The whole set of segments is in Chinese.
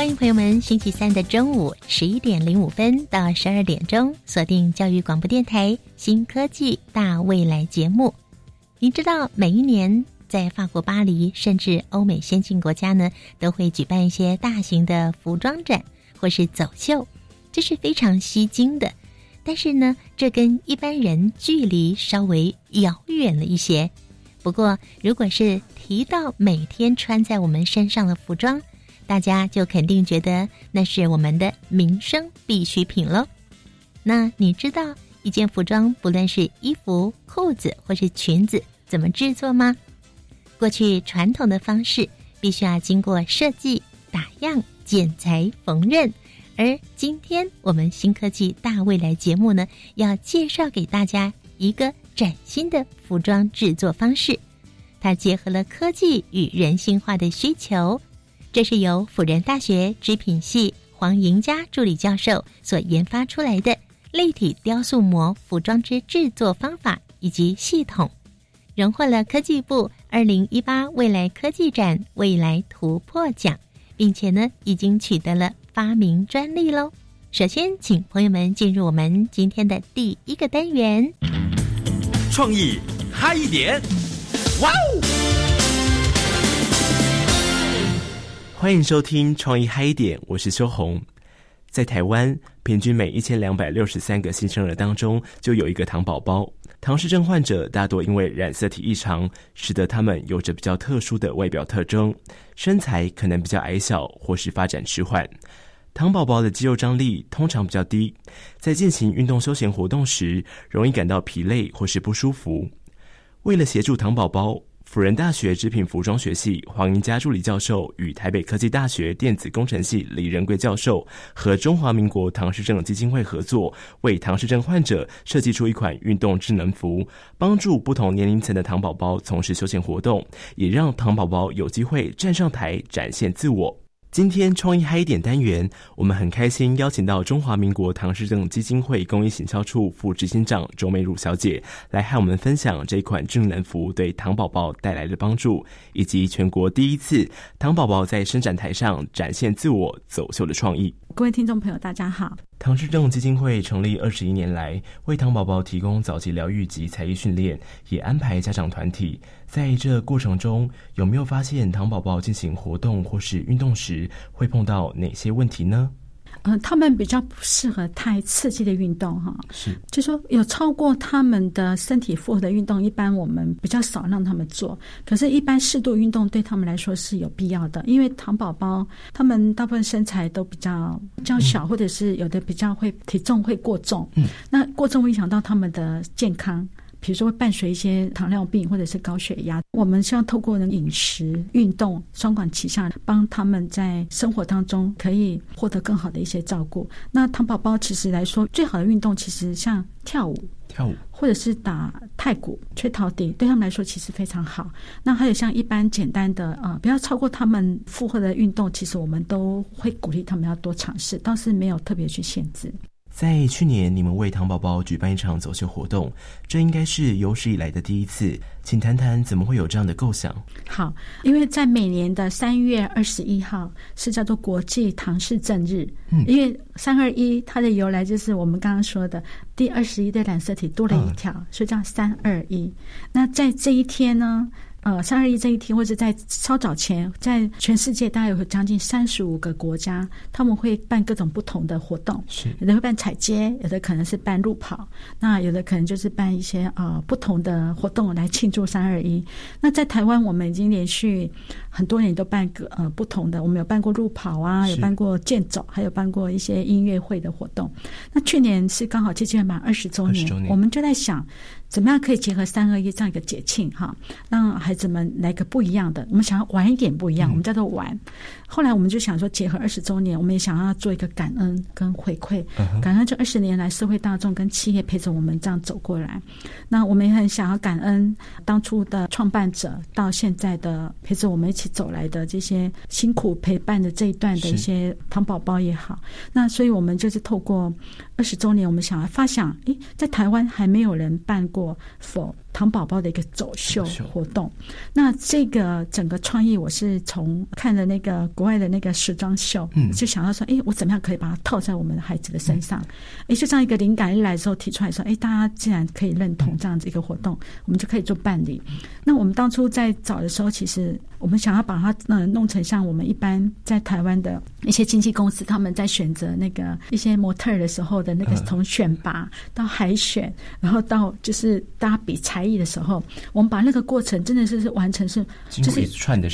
欢迎朋友们，星期三的中午十一点零五分到十二点钟，锁定教育广播电台《新科技大未来》节目。您知道，每一年在法国巴黎，甚至欧美先进国家呢，都会举办一些大型的服装展或是走秀，这是非常吸睛的。但是呢，这跟一般人距离稍微遥远了一些。不过，如果是提到每天穿在我们身上的服装，大家就肯定觉得那是我们的民生必需品喽。那你知道一件服装，不论是衣服、裤子或是裙子，怎么制作吗？过去传统的方式，必须要经过设计、打样、剪裁、缝纫。而今天我们新科技大未来节目呢，要介绍给大家一个崭新的服装制作方式，它结合了科技与人性化的需求。这是由辅仁大学织品系黄莹佳助理教授所研发出来的立体雕塑模服装之制作方法以及系统，荣获了科技部二零一八未来科技展未来突破奖，并且呢已经取得了发明专利喽。首先，请朋友们进入我们今天的第一个单元，创意嗨一点，哇哦！欢迎收听《创意嗨一点》，我是修红。在台湾，平均每一千两百六十三个新生儿当中，就有一个糖宝宝。唐氏症患者大多因为染色体异常，使得他们有着比较特殊的外表特征，身材可能比较矮小，或是发展迟缓。糖宝宝的肌肉张力通常比较低，在进行运动休闲活动时，容易感到疲累或是不舒服。为了协助糖宝宝，辅仁大学织品服装学系黄英佳助理教授与台北科技大学电子工程系李仁贵教授和中华民国唐氏症基金会合作，为唐氏症患者设计出一款运动智能服，帮助不同年龄层的糖宝宝从事休闲活动，也让糖宝宝有机会站上台展现自我。今天创意嗨一点单元，我们很开心邀请到中华民国唐氏症基金会公益行销处副执行长周美汝小姐来和我们分享这款智能服务对糖宝宝带来的帮助，以及全国第一次糖宝宝在伸展台上展现自我走秀的创意。各位听众朋友，大家好。唐氏症基金会成立二十一年来，为唐宝宝提供早期疗愈及才艺训练，也安排家长团体。在这过程中，有没有发现唐宝宝进行活动或是运动时，会碰到哪些问题呢？呃，他们比较不适合太刺激的运动，哈，是，就说有超过他们的身体负荷的运动，一般我们比较少让他们做。可是，一般适度运动对他们来说是有必要的，因为糖宝宝他们大部分身材都比较较小，或者是有的比较会体重会过重，嗯，那过重会影响到他们的健康。比如说会伴随一些糖尿病或者是高血压，我们希望透过饮食、运动双管齐下，帮他们在生活当中可以获得更好的一些照顾。那糖宝宝其实来说，最好的运动其实像跳舞、跳舞，或者是打太鼓、吹陶笛，对他们来说其实非常好。那还有像一般简单的啊，不要超过他们负荷的运动，其实我们都会鼓励他们要多尝试，倒是没有特别去限制。在去年，你们为糖宝宝举办一场走秀活动，这应该是有史以来的第一次，请谈谈怎么会有这样的构想？好，因为在每年的三月二十一号是叫做国际唐氏症日，嗯，因为三二一它的由来就是我们刚刚说的第二十一对染色体多了一条，所以叫三二一。那在这一天呢？呃，三二一这一天，或者在稍早前，在全世界大概有将近三十五个国家，他们会办各种不同的活动，是有的会办彩街，有的可能是办路跑，那有的可能就是办一些呃不同的活动来庆祝三二一。那在台湾，我们已经连续很多年都办个呃不同的，我们有办过路跑啊，有办过健走，还有办过一些音乐会的活动。那去年是刚好接近满二十周年，我们就在想。怎么样可以结合三二一这样一个节庆哈，让孩孩子们来个不一样的，我们想要玩一点不一样，我们叫做玩。后来我们就想说，结合二十周年，我们也想要做一个感恩跟回馈，感恩这二十年来社会大众跟企业陪着我们这样走过来。那我们也很想要感恩当初的创办者，到现在的陪着我们一起走来的这些辛苦陪伴的这一段的一些糖宝宝也好。那所以我们就是透过二十周年，我们想要发想，诶，在台湾还没有人办过否？糖宝宝的一个走秀活动，那这个整个创意我是从看了那个国外的那个时装秀，嗯，就想到说，诶，我怎么样可以把它套在我们的孩子的身上？诶，就这样一个灵感一来之后提出来说，诶，大家既然可以认同这样子一个活动，我们就可以做办理。那我们当初在找的时候，其实我们想要把它呃弄成像我们一般在台湾的一些经纪公司，他们在选择那个一些模特的时候的那个从选拔到海选，然后到就是大家比才。才艺的时候，我们把那个过程真的是是完成是，就是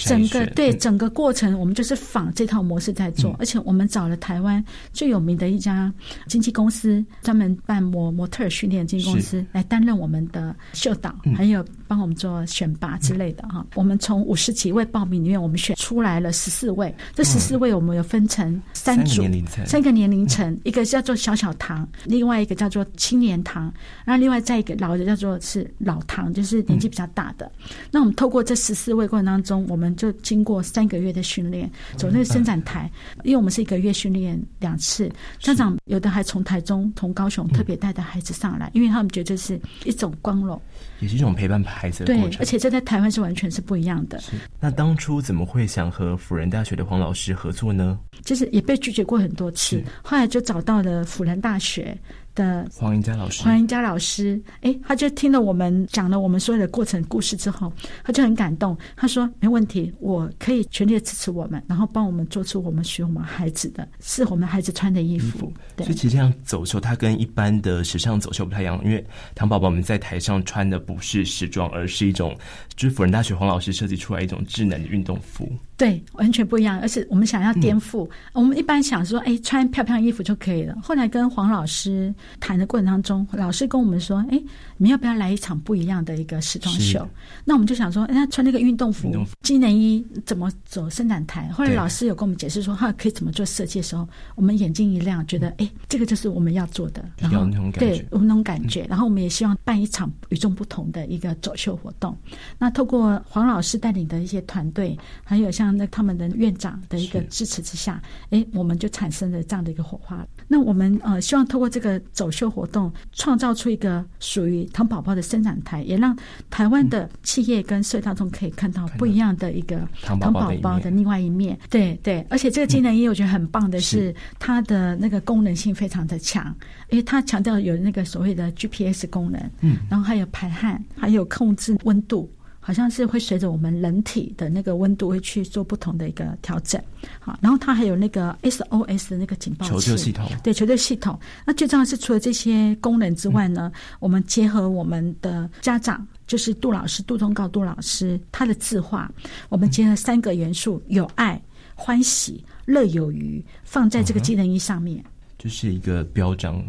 整个对整个过程，我们就是仿这套模式在做，而且我们找了台湾最有名的一家经纪公司，专门办模模特训练经纪公司来担任我们的秀导，还有帮我们做选拔之类的哈。我们从五十几位报名里面，我们选出来了十四位，这十四位我们有分成三组，三个年龄层，一个叫做小小堂，另外一个叫做青年堂，然后另外再一个老的叫做是老。老唐就是年纪比较大的，那我们透过这十四位过程当中，我们就经过三个月的训练，走那个伸展台，因为我们是一个月训练两次，家长有的还从台中、从高雄特别带的孩子上来，因为他们觉得是一种光荣，也是一种陪伴孩子的过程，而且这在台湾是完全是不一样的。那当初怎么会想和辅仁大学的黄老师合作呢？就是也被拒绝过很多次，后来就找到了辅仁大学。的黄英佳老师，黄英佳老师，哎，他就听了我们讲了我们所有的过程故事之后，他就很感动。他说：“没问题，我可以全力的支持我们，然后帮我们做出我们需要我们孩子的，是我们孩子穿的衣服。”对所以其实这样走秀，它跟一般的时尚走秀不太一样，因为糖宝宝们在台上穿的不是时装，而是一种就是辅仁大学黄老师设计出来一种智能的运动服。对，完全不一样。而且我们想要颠覆，我们一般想说，哎，穿漂亮衣服就可以了。后来跟黄老师。谈的过程当中，老师跟我们说：“哎，你们要不要来一场不一样的一个时装秀？”那我们就想说：“哎，穿那个运动服、机能衣怎么走伸展台？”后来老师有跟我们解释说，哈可以怎么做设计的时候，我们眼睛一亮，觉得：“哎，这个就是我们要做的。”然后对我们那种感觉，然后我们也希望办一场与众不同的一个走秀活动。那透过黄老师带领的一些团队，还有像那他们的院长的一个支持之下，哎，我们就产生了这样的一个火花。那我们呃，希望透过这个走秀活动，创造出一个属于糖宝宝的生产台，也让台湾的企业跟社会大众可以看到不一样的一个糖宝宝的另外一面。对对，而且这个机能衣我觉得很棒的是，它的那个功能性非常的强，因为它强调有那个所谓的 GPS 功能，嗯，然后还有排汗，还有控制温度。好像是会随着我们人体的那个温度会去做不同的一个调整，好，然后它还有那个 SOS 的那个警报求救系统，对求救系统。那最重要是除了这些功能之外呢，我们结合我们的家长，就是杜老师杜忠告杜老师他的字画，我们结合三个元素：有爱、欢喜、乐有余，放在这个技能衣上面，就是一个标章。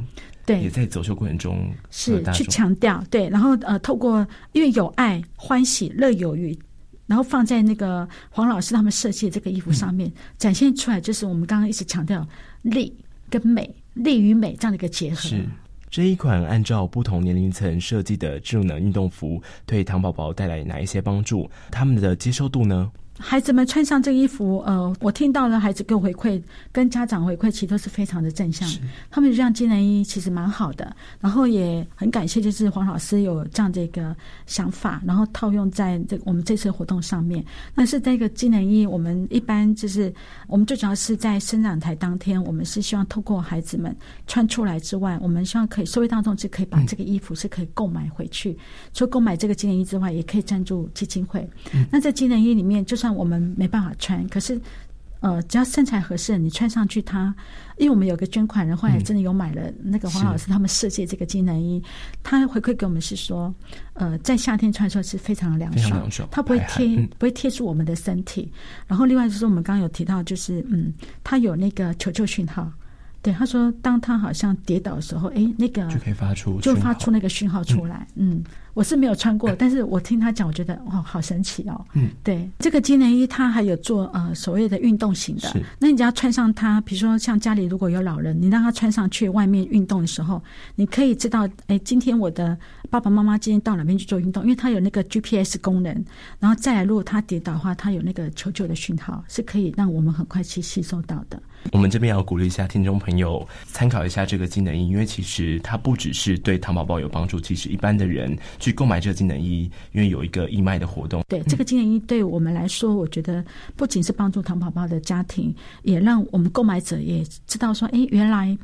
对，也在走秀过程中是去强调对，然后呃，透过因为有爱、欢喜、乐有余，然后放在那个黄老师他们设计的这个衣服上面，展现出来就是我们刚刚一直强调力跟美、力与美这样的一个结合。是这一款按照不同年龄层设计的智能运动服，对糖宝宝带来哪一些帮助？他们的接受度呢？孩子们穿上这个衣服，呃，我听到了孩子给我回馈，跟家长回馈，其实都是非常的正向。他们这样机能衣其实蛮好的，然后也很感谢，就是黄老师有这样的一个想法，然后套用在这我们这次活动上面。但是这个机能衣，我们一般就是我们最主要是在生长台当天，我们是希望透过孩子们穿出来之外，我们希望可以社会大众是可以把这个衣服是可以购买回去。除了购买这个机能衣之外，也可以赞助基金会。那在机能衣里面，就算我们没办法穿，可是，呃，只要身材合适，你穿上去它，因为我们有个捐款人，后来真的有买了那个黄老师他们设计这个机能衣，他回馈给我们是说，呃，在夏天穿的时候是非常凉爽，它不会贴不会贴住我们的身体。然后另外就是我们刚刚有提到，就是嗯，它有那个求救讯号。对，他说，当他好像跌倒的时候，哎，那个就可以发出就发出那个讯号出来。嗯，我是没有穿过，但是我听他讲，我觉得哇，好神奇哦。嗯，对，这个机能衣它还有做呃所谓的运动型的，那你只要穿上它，比如说像家里如果有老人，你让他穿上去外面运动的时候，你可以知道，哎，今天我的爸爸妈妈今天到哪边去做运动，因为它有那个 GPS 功能，然后再来如果他跌倒的话，它有那个求救的讯号，是可以让我们很快去吸收到的。我们这边要鼓励一下听众朋友参考一下这个技能衣，因为其实它不只是对糖宝宝有帮助，其实一般的人去购买这个技能衣，因为有一个义卖的活动。对这个技能衣对我们来说，我觉得不仅是帮助糖宝宝的家庭，也让我们购买者也知道说，哎，原来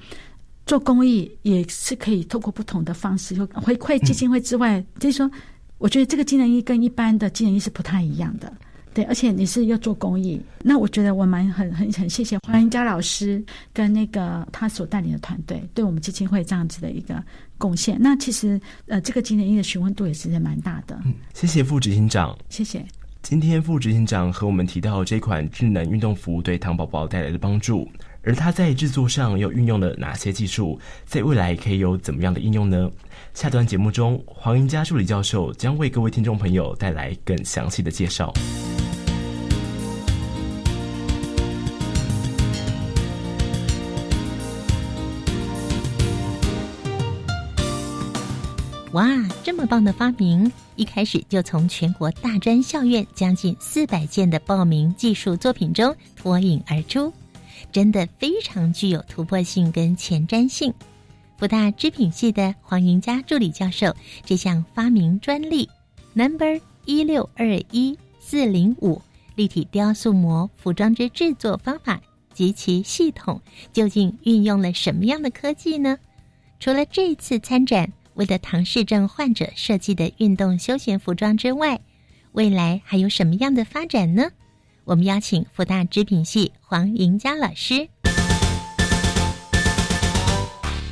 做公益也是可以透过不同的方式，就回馈基金会之外，就是说，我觉得这个技能衣跟一般的技能衣是不太一样的。对，而且你是要做公益，那我觉得我蛮很很很谢谢黄英佳老师跟那个他所带领的团队，对我们基金会这样子的一个贡献。那其实呃，这个今年的询问度也是蛮大的。嗯，谢谢副执行长，谢谢。今天副执行长和我们提到这款智能运动服对糖宝宝带来的帮助，而他在制作上又运用了哪些技术，在未来可以有怎么样的应用呢？下段节目中，黄英佳助理教授将为各位听众朋友带来更详细的介绍。哇，这么棒的发明，一开始就从全国大专校院将近四百件的报名技术作品中脱颖而出，真的非常具有突破性跟前瞻性。福大织品系的黄云佳助理教授这项发明专利 Number 一六二一四零五立体雕塑模服装之制作方法及其系统，究竟运用了什么样的科技呢？除了这次参展。为了唐氏症患者设计的运动休闲服装之外，未来还有什么样的发展呢？我们邀请福大织品系黄莹佳老师。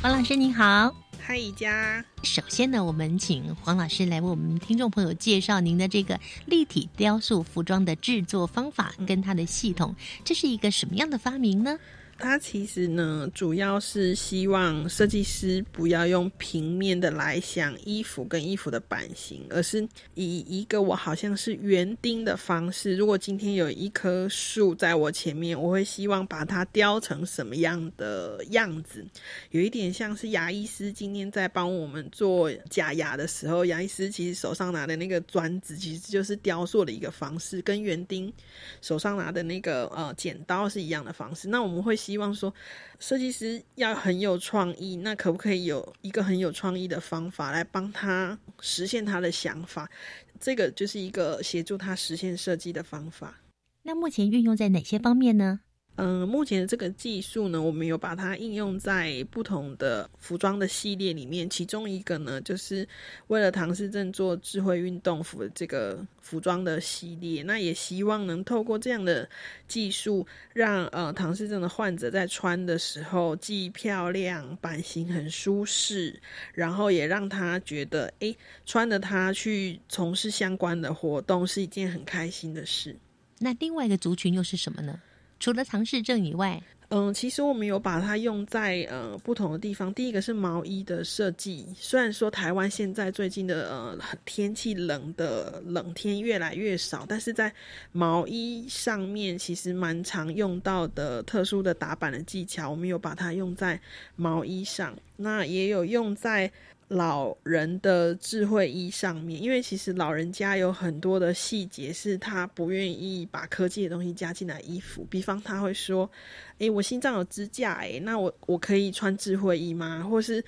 黄老师你好，嗨，宜佳。首先呢，我们请黄老师来为我们听众朋友介绍您的这个立体雕塑服装的制作方法跟它的系统，这是一个什么样的发明呢？它其实呢，主要是希望设计师不要用平面的来想衣服跟衣服的版型，而是以一个我好像是园丁的方式。如果今天有一棵树在我前面，我会希望把它雕成什么样的样子？有一点像是牙医师今天在帮我们做假牙的时候，牙医师其实手上拿的那个钻子，其实就是雕塑的一个方式，跟园丁手上拿的那个呃剪刀是一样的方式。那我们会希希望说，设计师要很有创意，那可不可以有一个很有创意的方法来帮他实现他的想法？这个就是一个协助他实现设计的方法。那目前运用在哪些方面呢？嗯，目前的这个技术呢，我们有把它应用在不同的服装的系列里面。其中一个呢，就是为了唐氏症做智慧运动服的这个服装的系列。那也希望能透过这样的技术，让呃唐氏症的患者在穿的时候既漂亮、版型很舒适，然后也让他觉得，哎，穿着它去从事相关的活动是一件很开心的事。那另外一个族群又是什么呢？除了唐氏症以外，嗯，其实我们有把它用在呃不同的地方。第一个是毛衣的设计，虽然说台湾现在最近的呃天气冷的冷天越来越少，但是在毛衣上面其实蛮常用到的特殊的打版的技巧，我们有把它用在毛衣上，那也有用在。老人的智慧衣上面，因为其实老人家有很多的细节是他不愿意把科技的东西加进来衣服，比方他会说：“诶，我心脏有支架，诶，那我我可以穿智慧衣吗？或是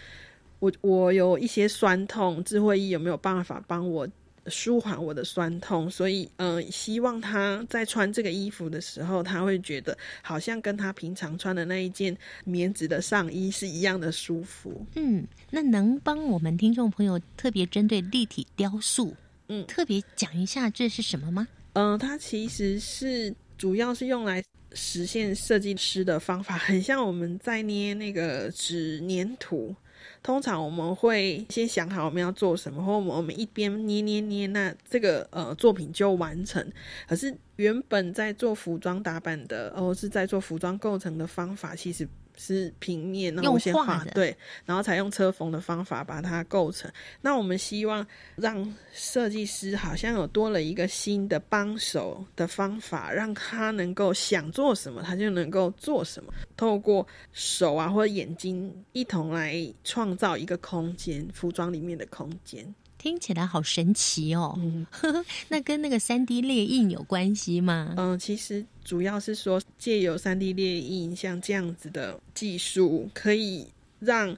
我我有一些酸痛，智慧衣有没有办法帮我？”舒缓我的酸痛，所以嗯，希望他在穿这个衣服的时候，他会觉得好像跟他平常穿的那一件棉质的上衣是一样的舒服。嗯，那能帮我们听众朋友特别针对立体雕塑，嗯，特别讲一下这是什么吗？嗯，它其实是主要是用来实现设计师的方法，很像我们在捏那个纸粘土。通常我们会先想好我们要做什么，或我们一边捏捏捏，那这个呃作品就完成。可是原本在做服装打版的，或是在做服装构成的方法，其实是平面，然后用我先画对，然后才用车缝的方法把它构成。那我们希望让设计师好像有多了一个新的帮手的方法，让他能够想做什么，他就能够做什么。透过手啊或者眼睛一同来创造一个空间，服装里面的空间。听起来好神奇哦。嗯 那跟那个三 D 列印有关系吗？嗯，其实主要是说借由三 D 列印像这样子的技术，可以让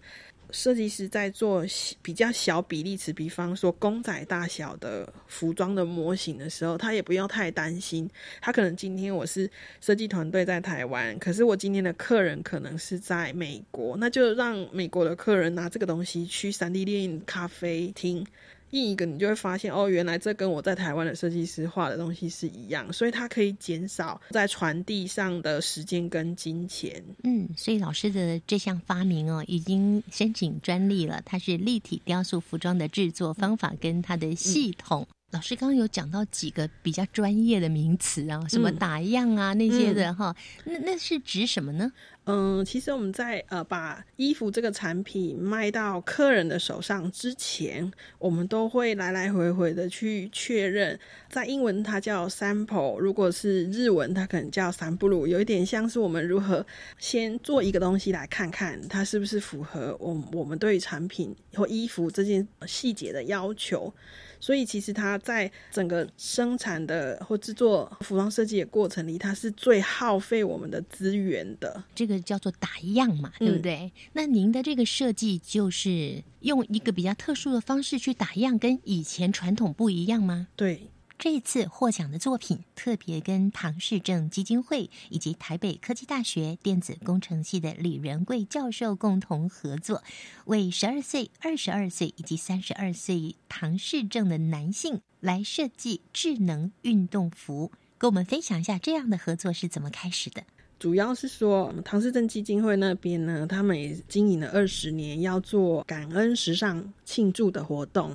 设计师在做比较小比例尺，比方说公仔大小的服装的模型的时候，他也不用太担心。他可能今天我是设计团队在台湾，可是我今天的客人可能是在美国，那就让美国的客人拿这个东西去三 D 列印咖啡厅。印一个，你就会发现哦，原来这跟我在台湾的设计师画的东西是一样，所以它可以减少在传递上的时间跟金钱。嗯，所以老师的这项发明哦，已经申请专利了。它是立体雕塑服装的制作方法跟它的系统。老师刚刚有讲到几个比较专业的名词啊，什么打样啊、那些的哈，那那是指什么呢？嗯，其实我们在呃把衣服这个产品卖到客人的手上之前，我们都会来来回回的去确认。在英文它叫 sample，如果是日文它可能叫三布鲁，有一点像是我们如何先做一个东西来看看它是不是符合我我们对产品或衣服这件细节的要求。所以其实它在整个生产的或制作服装设计的过程里，它是最耗费我们的资源的。这个叫做打样嘛，对不对？那您的这个设计就是用一个比较特殊的方式去打样，跟以前传统不一样吗？对。这次获奖的作品特别跟唐氏症基金会以及台北科技大学电子工程系的李仁贵教授共同合作，为十二岁、二十二岁以及三十二岁唐氏症的男性来设计智能运动服。跟我们分享一下这样的合作是怎么开始的。主要是说，唐氏症基金会那边呢，他们也经营了二十年，要做感恩时尚庆祝的活动。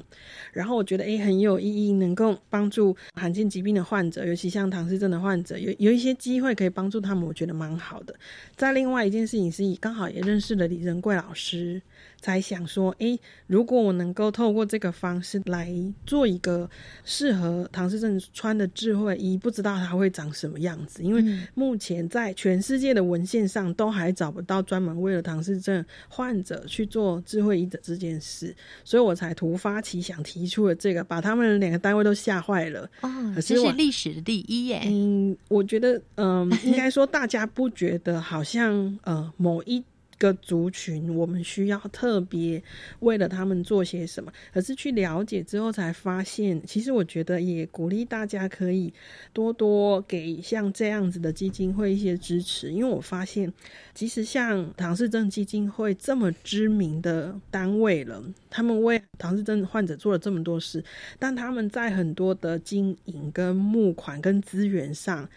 然后我觉得，诶很有意义，能够帮助罕见疾病的患者，尤其像唐氏症的患者，有有一些机会可以帮助他们，我觉得蛮好的。再另外一件事情是，刚好也认识了李仁贵老师。才想说，诶，如果我能够透过这个方式来做一个适合唐氏症穿的智慧衣，不知道它会长什么样子。因为目前在全世界的文献上都还找不到专门为了唐氏症患者去做智慧衣的这件事，所以我才突发奇想提出了这个，把他们两个单位都吓坏了。哦，这是历史的第一耶。嗯，我觉得，嗯，应该说大家不觉得好像呃某一。个族群，我们需要特别为了他们做些什么？可是去了解之后才发现，其实我觉得也鼓励大家可以多多给像这样子的基金会一些支持，因为我发现，其实像唐氏症基金会这么知名的单位了，他们为唐氏症患者做了这么多事，但他们在很多的经营、跟募款、跟资源上。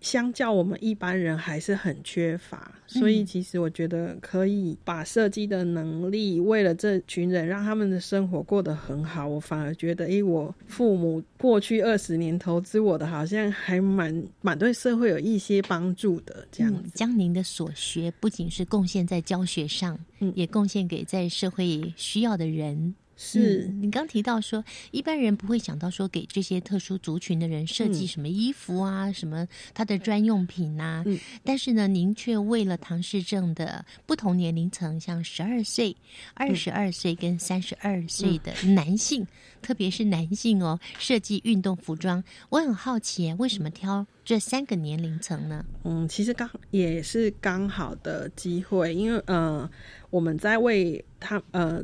相较我们一般人还是很缺乏，所以其实我觉得可以把设计的能力为了这群人，让他们的生活过得很好。我反而觉得，诶，我父母过去二十年投资我的，好像还蛮蛮对社会有一些帮助的。这样子，将您的所学不仅是贡献在教学上，嗯，也贡献给在社会需要的人。是你刚提到说，一般人不会想到说给这些特殊族群的人设计什么衣服啊，什么他的专用品呐。嗯，但是呢，您却为了唐氏症的不同年龄层，像十二岁、二十二岁跟三十二岁的男性，特别是男性哦，设计运动服装。我很好奇，为什么挑这三个年龄层呢？嗯，其实刚也是刚好的机会，因为呃，我们在为他呃。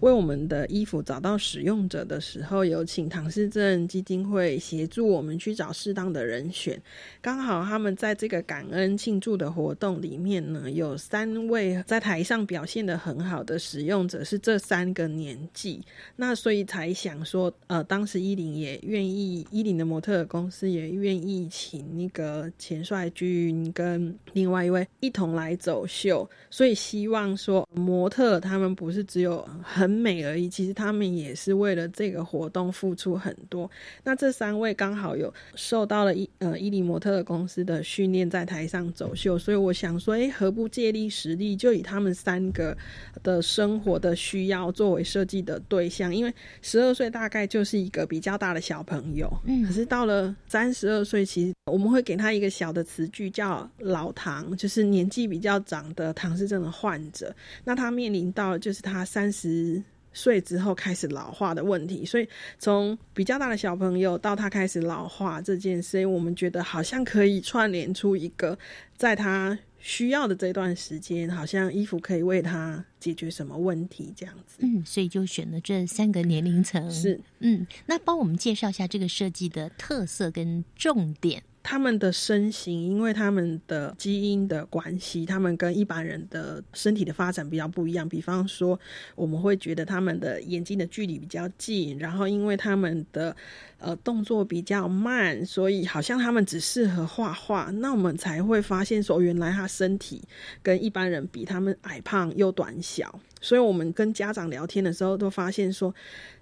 为我们的衣服找到使用者的时候，有请唐氏症基金会协助我们去找适当的人选。刚好他们在这个感恩庆祝的活动里面呢，有三位在台上表现的很好的使用者是这三个年纪。那所以才想说，呃，当时伊林也愿意，伊林的模特公司也愿意请那个钱帅军跟另外一位一同来走秀。所以希望说，模特他们不是只有很很美而已，其实他们也是为了这个活动付出很多。那这三位刚好有受到了伊呃伊犁模特公司的训练，在台上走秀，所以我想说，哎，何不借力使力，就以他们三个的生活的需要作为设计的对象？因为十二岁大概就是一个比较大的小朋友，嗯，可是到了三十二岁，其实我们会给他一个小的词句，叫老唐，就是年纪比较长的唐氏症的患者。那他面临到就是他三十岁之后开始老化的问题，所以从比较大的小朋友到他开始老化这件事，我们觉得好像可以串联出一个，在他需要的这段时间，好像衣服可以为他解决什么问题这样子。嗯，所以就选了这三个年龄层。是，嗯，那帮我们介绍一下这个设计的特色跟重点。他们的身形，因为他们的基因的关系，他们跟一般人的身体的发展比较不一样。比方说，我们会觉得他们的眼睛的距离比较近，然后因为他们的呃动作比较慢，所以好像他们只适合画画。那我们才会发现说，原来他身体跟一般人比，他们矮胖又短小。所以我们跟家长聊天的时候，都发现说，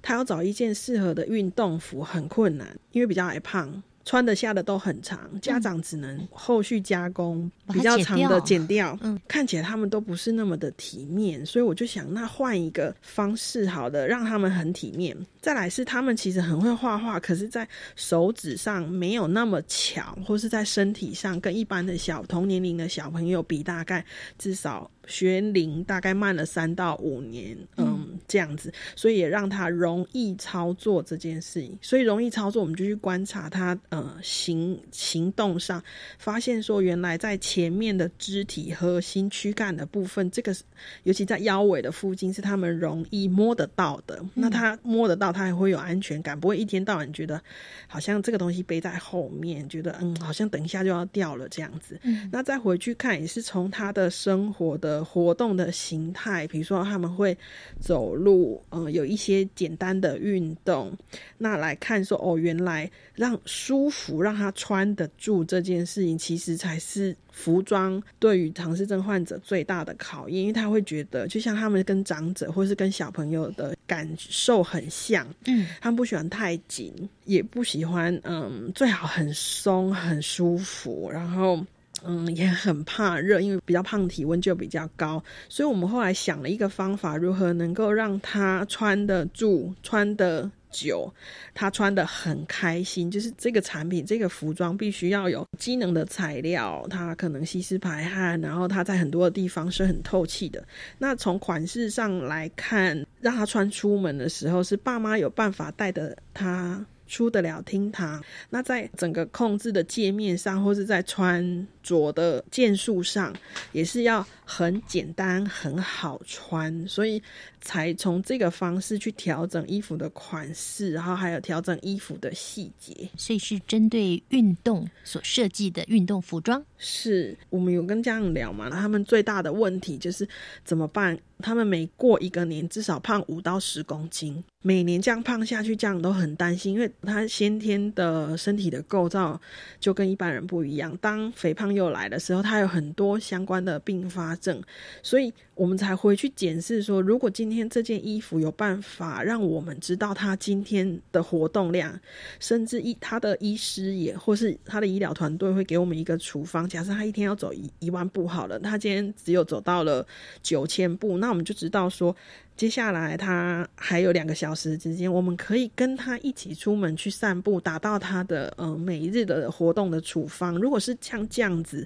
他要找一件适合的运动服很困难，因为比较矮胖。穿得下的都很长，家长只能后续加工比较长的剪掉，嗯，看起来他们都不是那么的体面，所以我就想，那换一个方式，好的，让他们很体面。再来是他们其实很会画画，可是，在手指上没有那么巧，或是在身体上跟一般的小同年龄的小朋友比，大概至少学龄大概慢了三到五年，嗯，这样子，所以也让他容易操作这件事情。所以容易操作，我们就去观察他，呃，行行动上，发现说原来在前面的肢体核心躯干的部分，这个尤其在腰围的附近是他们容易摸得到的。那他摸得到。他也会有安全感，不会一天到晚觉得好像这个东西背在后面，觉得嗯，好像等一下就要掉了这样子。嗯那再回去看，也是从他的生活的活动的形态，比如说他们会走路，嗯，有一些简单的运动，那来看说哦，原来让舒服让他穿得住这件事情，其实才是。服装对于唐氏症患者最大的考验，因为他会觉得，就像他们跟长者或是跟小朋友的感受很像，嗯，他们不喜欢太紧，也不喜欢，嗯，最好很松很舒服，然后，嗯，也很怕热，因为比较胖，体温就比较高，所以我们后来想了一个方法，如何能够让他穿得住，穿得。久，他穿得很开心。就是这个产品，这个服装必须要有机能的材料，它可能吸湿排汗，然后它在很多的地方是很透气的。那从款式上来看，让他穿出门的时候，是爸妈有办法带的他。出得了厅堂，那在整个控制的界面上，或是在穿着的件数上，也是要很简单、很好穿，所以才从这个方式去调整衣服的款式，然后还有调整衣服的细节。所以是针对运动所设计的运动服装。是我们有跟家长聊嘛？他们最大的问题就是怎么办？他们每过一个年，至少胖五到十公斤。每年这样胖下去，家长都很担心，因为他先天的身体的构造就跟一般人不一样。当肥胖又来的时候，他有很多相关的并发症，所以我们才回去检视说，如果今天这件衣服有办法让我们知道他今天的活动量，甚至医他的医师也或是他的医疗团队会给我们一个处方。假设他一天要走一一万步好了，他今天只有走到了九千步，那我们就知道说。接下来他还有两个小时之间，我们可以跟他一起出门去散步，达到他的呃每一日的活动的处方。如果是像这样子，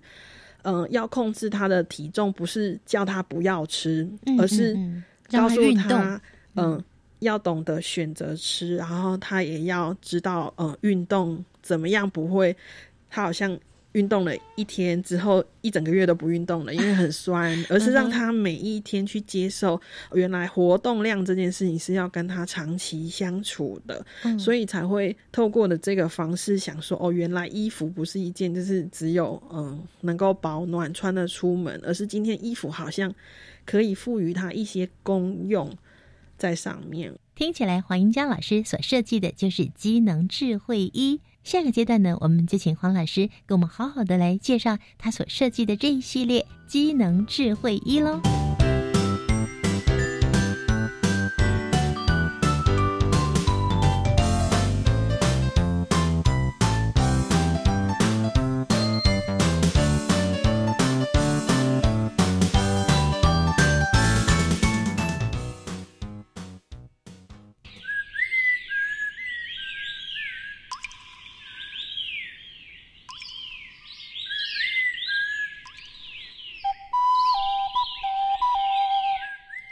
嗯，要控制他的体重，不是叫他不要吃，而是告诉他，嗯，要懂得选择吃，然后他也要知道，呃，运动怎么样不会，他好像。运动了一天之后，一整个月都不运动了，因为很酸，而是让他每一天去接受，原来活动量这件事情是要跟他长期相处的，所以才会透过的这个方式想说，哦，原来衣服不是一件就是只有嗯能够保暖穿的出门，而是今天衣服好像可以赋予它一些功用在上面。听起来黄英江老师所设计的就是机能智慧衣。下个阶段呢，我们就请黄老师给我们好好的来介绍他所设计的这一系列机能智慧一喽。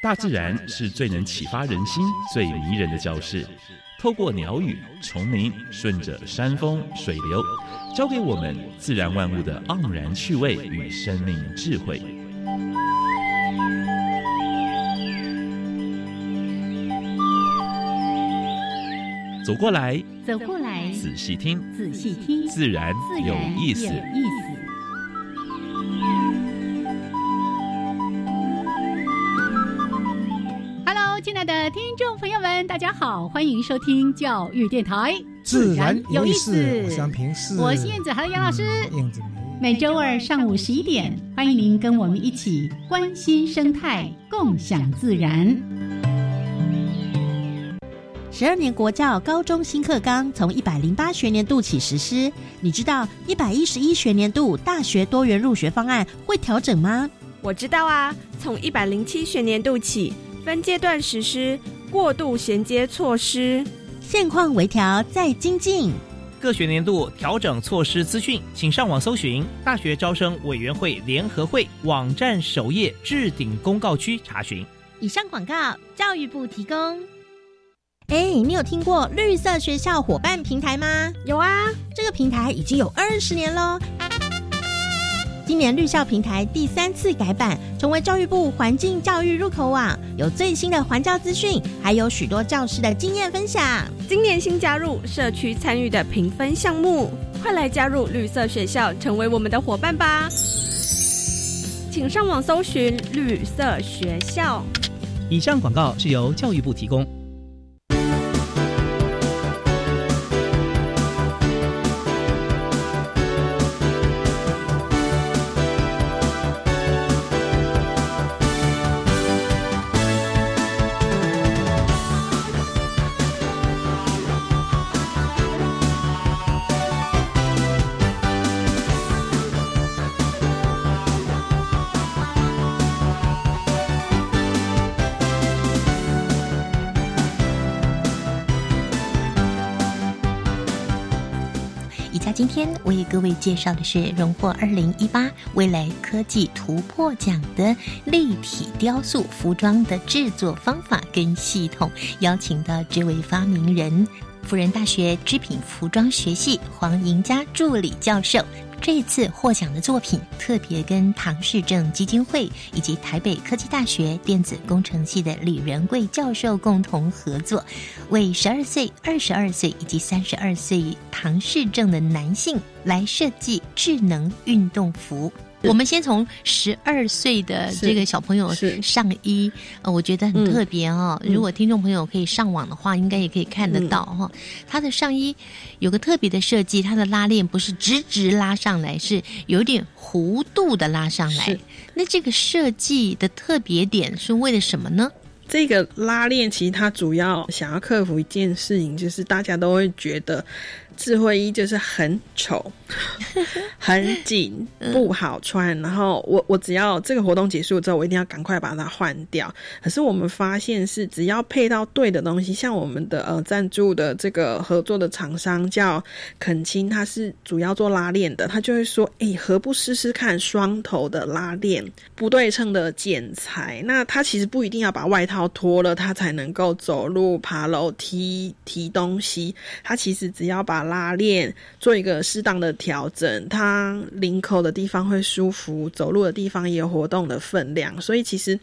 大自然是最能启发人心、最迷人的教室。透过鸟语、虫鸣，顺着山峰、水流，教给我们自然万物的盎然趣味与生命智慧。走过来，走过来，仔细听，仔细听，自然有意思。亲爱的听众朋友们，大家好，欢迎收听教育电台，自然有意思。我是平我是燕子，还有杨老师。燕子每周二上午十一点，欢迎您跟我们一起关心生态，共享自然。十二年国教高中新课纲从一百零八学年度起实施，你知道一百一十一学年度大学多元入学方案会调整吗？我知道啊，从一百零七学年度起分阶段实施过渡衔接措施，现况微调再精进。各学年度调整措施资讯，请上网搜寻大学招生委员会联合会网站首页置顶公告区查询。以上广告，教育部提供。哎，你有听过绿色学校伙伴平台吗？有啊，这个平台已经有二十年喽。今年绿校平台第三次改版，成为教育部环境教育入口网，有最新的环教资讯，还有许多教师的经验分享。今年新加入社区参与的评分项目，快来加入绿色学校，成为我们的伙伴吧！请上网搜寻绿色学校。以上广告是由教育部提供。今天我给各位介绍的是荣获二零一八未来科技突破奖的立体雕塑服装的制作方法跟系统，邀请的这位发明人，辅仁大学织品服装学系黄莹佳助理教授。这次获奖的作品特别跟唐氏症基金会以及台北科技大学电子工程系的李仁贵教授共同合作，为十二岁、二十二岁以及三十二岁唐氏症的男性来设计智能运动服。我们先从十二岁的这个小朋友上衣，呃，我觉得很特别哦。如果听众朋友可以上网的话，应该也可以看得到哈。他的上衣有个特别的设计，它的拉链不是直直拉上来，是有点弧度的拉上来。那这个设计的特别点是为了什么呢？这个拉链其实它主要想要克服一件事情，就是大家都会觉得。智慧衣就是很丑、很紧、不好穿。然后我我只要这个活动结束之后，我一定要赶快把它换掉。可是我们发现是，只要配到对的东西，像我们的呃赞助的这个合作的厂商叫肯青，他是主要做拉链的，他就会说：“哎，何不试试看双头的拉链，不对称的剪裁？那他其实不一定要把外套脱了，他才能够走路、爬楼梯、提东西。他其实只要把拉链做一个适当的调整，它领口的地方会舒服，走路的地方也有活动的分量。所以其实，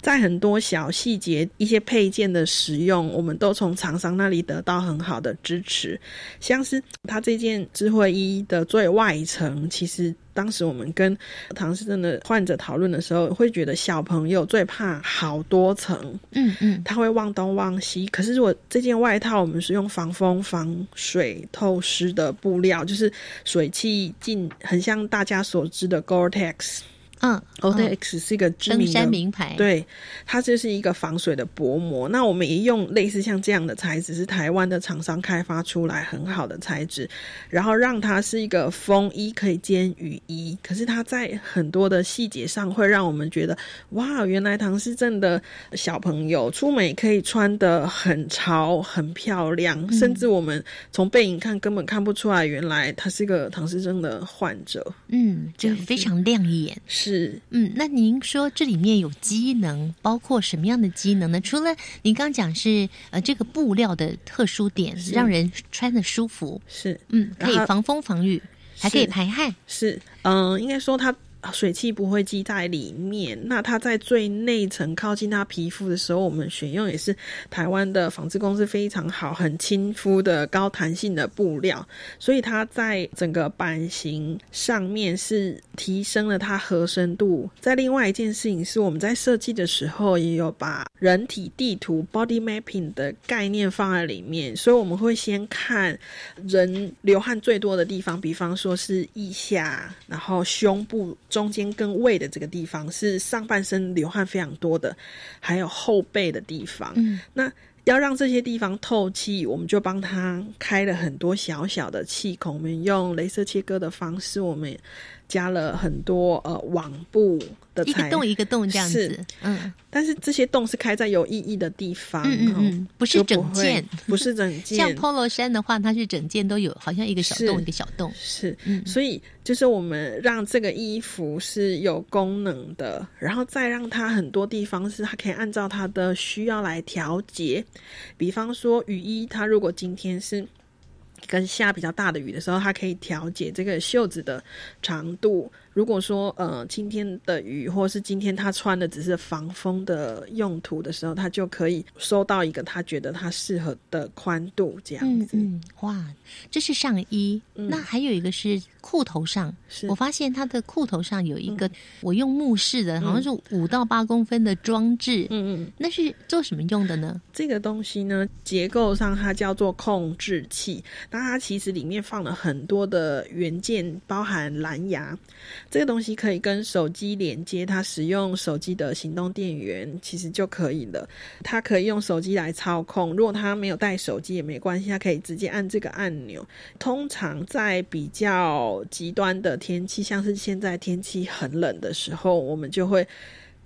在很多小细节、一些配件的使用，我们都从厂商那里得到很好的支持。像是它这件智慧衣的最外层，其实。当时我们跟唐氏症的患者讨论的时候，会觉得小朋友最怕好多层，嗯嗯，他会忘东忘西。可是如果这件外套我们是用防风、防水、透湿的布料，就是水汽进，很像大家所知的 Gore-Tex。嗯，Otex 是一个知名的名牌，对，它就是一个防水的薄膜。那我们也用类似像这样的材质，是台湾的厂商开发出来很好的材质，然后让它是一个风衣可以兼雨衣。可是它在很多的细节上会让我们觉得，哇，原来唐诗镇的小朋友出门可以穿的很潮、很漂亮，甚至我们从背影看根本看不出来，原来他是一个唐氏症的患者。嗯，就非常亮眼。是。是，嗯，那您说这里面有机能，包括什么样的机能呢？除了您刚讲是呃这个布料的特殊点，让人穿的舒服，是，嗯，可以防风防雨，还可以排汗，是，嗯、应该说它水汽不会积在里面。那它在最内层靠近它皮肤的时候，我们选用也是台湾的纺织公司非常好、很亲肤的高弹性的布料，所以它在整个版型上面是提升了它合身度。在另外一件事情是，我们在设计的时候也有把人体地图 （body mapping） 的概念放在里面，所以我们会先看人流汗最多的地方，比方说是腋下，然后胸部中间跟胃的这个地方是上半身流汗非常多的，还有后背的地方。嗯，那要让这些地方透气，我们就帮他开了很多小小的气孔。我们用镭射切割的方式，我们加了很多呃网布的一个洞一个洞这样子，嗯。但是这些洞是开在有意义的地方，嗯嗯哦嗯，不是整件，不是整件，像 polo 衫的话，它是整件都有，好像一个小洞一个小洞，是，嗯。所以就是我们让这个衣服是有功能的，然后再让它很多地方是它可以按照它的需要来调节。比方说雨衣，它如果今天是跟下比较大的雨的时候，它可以调节这个袖子的长度。如果说呃今天的雨，或是今天他穿的只是防风的用途的时候，他就可以收到一个他觉得他适合的宽度这样子。嗯嗯，哇，这是上衣，嗯那还有一个是裤头上，我发现他的裤头上有一个，我用目视的，好像嗯是五到八公分的装置，嗯嗯。那是做什么用的呢？这个东西呢，结构上它叫做控制器，那它其实里面放了很多的元件，包含蓝牙。这个东西可以跟手机连接，它使用手机的行动电源其实就可以了。它可以用手机来操控，如果它没有带手机也没关系，它可以直接按这个按钮。通常在比较极端的天气，像是现在天气很冷的时候，我们就会。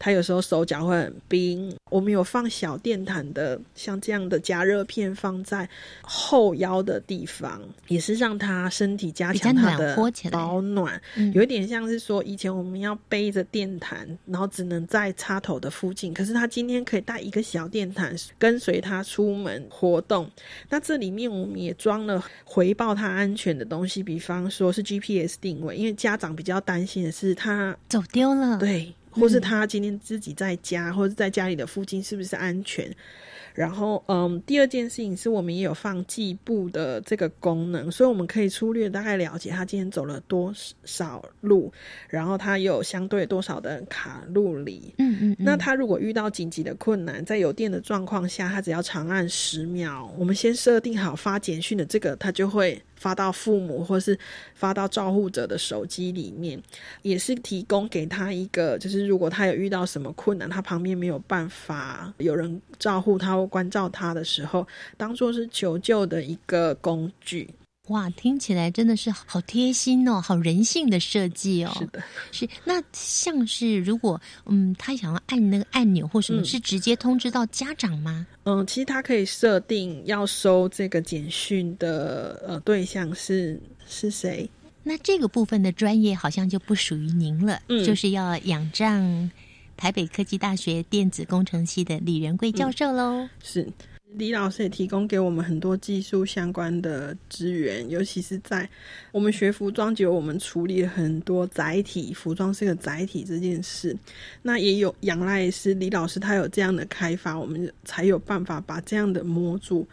它有时候手脚会很冰，我们有放小电毯的，像这样的加热片放在后腰的地方，也是让它身体加强它比较暖的保暖。嗯有一点像是说，以前我们要背着电毯，然后只能在插头的附近，可是他今天可以带一个小电毯，跟随他出门活动。那这里面我们也装了回报他安全的东西，比方说是 GPS 定位，因为家长比较担心的是他走丢了，，对，或是他今天自己在家，或者在家里的附近是不是安全？然后，嗯，第二件事情是我们也有放计步的这个功能，所以我们可以粗略大概了解他今天走了多少路，然后他有相对多少的卡路里。嗯嗯，嗯那他如果遇到紧急的困难，在有电的状况下，他只要长按十秒，我们先设定好发简讯的这个，他就会发到父母或是发到照护者的手机里面，也是提供给他一个，就是如果他有遇到什么困难，他旁边没有办法有人照护他或关照他的时候，当做是求救的一个工具。哇，听起来真的是好贴心哦，好人性的设计哦。是的，是那像是如果嗯，他想要按那个按钮或什么，嗯是直接通知到家长吗？嗯，其实他可以设定要收这个简讯的呃对象是是谁。那这个部分的专业好像就不属于您了，嗯就是要仰仗台北科技大学电子工程系的李仁贵教授喽。是李老师也提供给我们很多技术相关的资源，尤其是在我们学服装久，我们处理了很多载体，服装是个载体这件事。那也有仰赖是李老师他有这样的开发，我们才有办法把这样的模组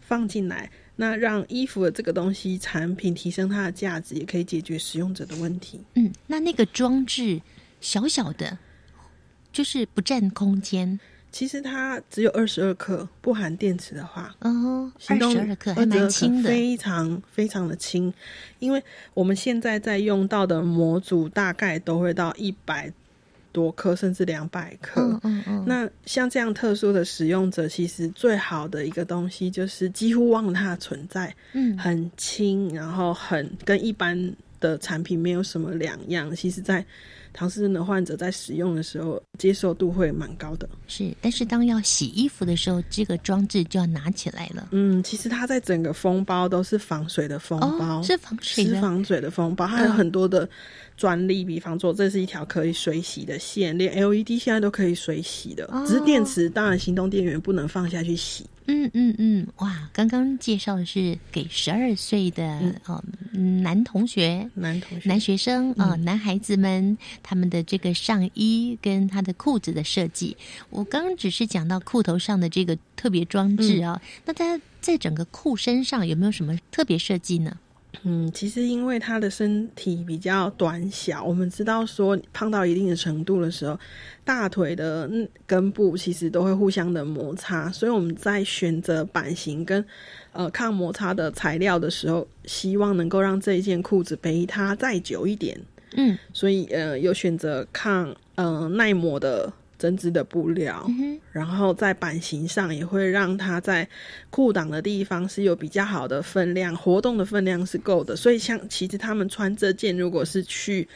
放进来，那让衣服的这个东西产品提升它的价值，也可以解决使用者的问题。嗯，那那个装置小小的，就是不占空间，其实它只有二十二克，不含电池的话，哦，行动二十二克还蛮轻的，非常非常的轻。因为我们现在在用到的模组大概都会到一百多克，甚至两百克。嗯嗯嗯，那像这样特殊的使用者，其实最好的一个东西就是几乎忘了它的存在，嗯很轻，然后很跟一般。的产品没有什么两样。其实，在唐氏症的患者在使用的时候，接受度会蛮高的。是，但是当要洗衣服的时候，这个装置就要拿起来了。嗯，其实它在整个封包都是防水的封包，是防水的，是防水的封包，它有很多的专利，比方说这是一条可以水洗的线，连 LED 现在都可以水洗的，只是电池当然行动电源不能放下去洗。嗯嗯嗯，哇！刚刚介绍的是给十二岁的哦男同学、男同学、男学生啊，男孩子们他们的这个上衣跟他的裤子的设计。我刚刚只是讲到裤头上的这个特别装置啊，那他在整个裤身上有没有什么特别设计呢？嗯，其实因为他的身体比较短小，我们知道说胖到一定的程度的时候，大腿的根部其实都会互相的摩擦，所以我们在选择版型跟呃抗摩擦的材料的时候，希望能够让这一件裤子陪它再久一点。嗯，所以呃有选择抗呃耐磨的。针织的布料，然后在版型上也会让它在裤裆的地方是有比较好的分量，活动的分量是够的。所以像其实他们穿这件，如果是去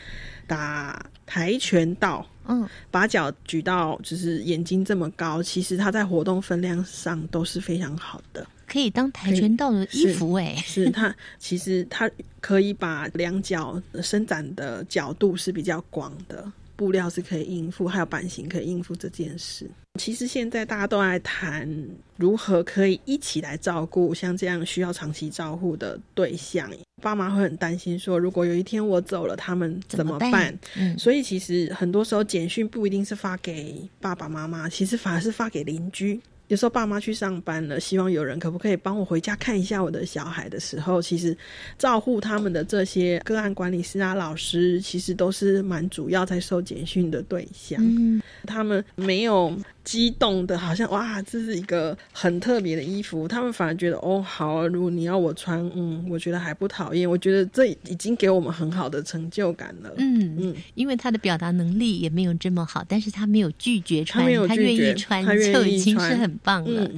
打跆拳道，嗯，把脚举到就是眼睛这么高，其实它在活动分量上都是非常好的，可以当跆拳道的衣服哎，是 它其实它可以把两脚伸展的角度是比较广的。布料是可以应付，还有版型可以应付这件事。其实现在大家都在谈如何可以一起来照顾像这样需要长期照护的对象。爸妈会很担心说，如果有一天我走了，他们怎么办？嗯，所以其实很多时候简讯不一定是发给爸爸妈妈，其实反而是发给邻居。有时候爸妈去上班了，希望有人可不可以帮我回家看一下我的小孩的时候，其实照顾他们的这些个案管理师啊、老师，其实都是蛮主要在受简讯的对象。嗯，他们没有。激动的，好像哇，这是一个很特别的衣服。他们反而觉得哦，好，如果你要我穿，嗯，我觉得还不讨厌。我觉得这已经给我们很好的成就感了。嗯嗯，因为他的表达能力也没有这么好，但是他没有拒绝穿，他愿意穿，就已经是很棒了。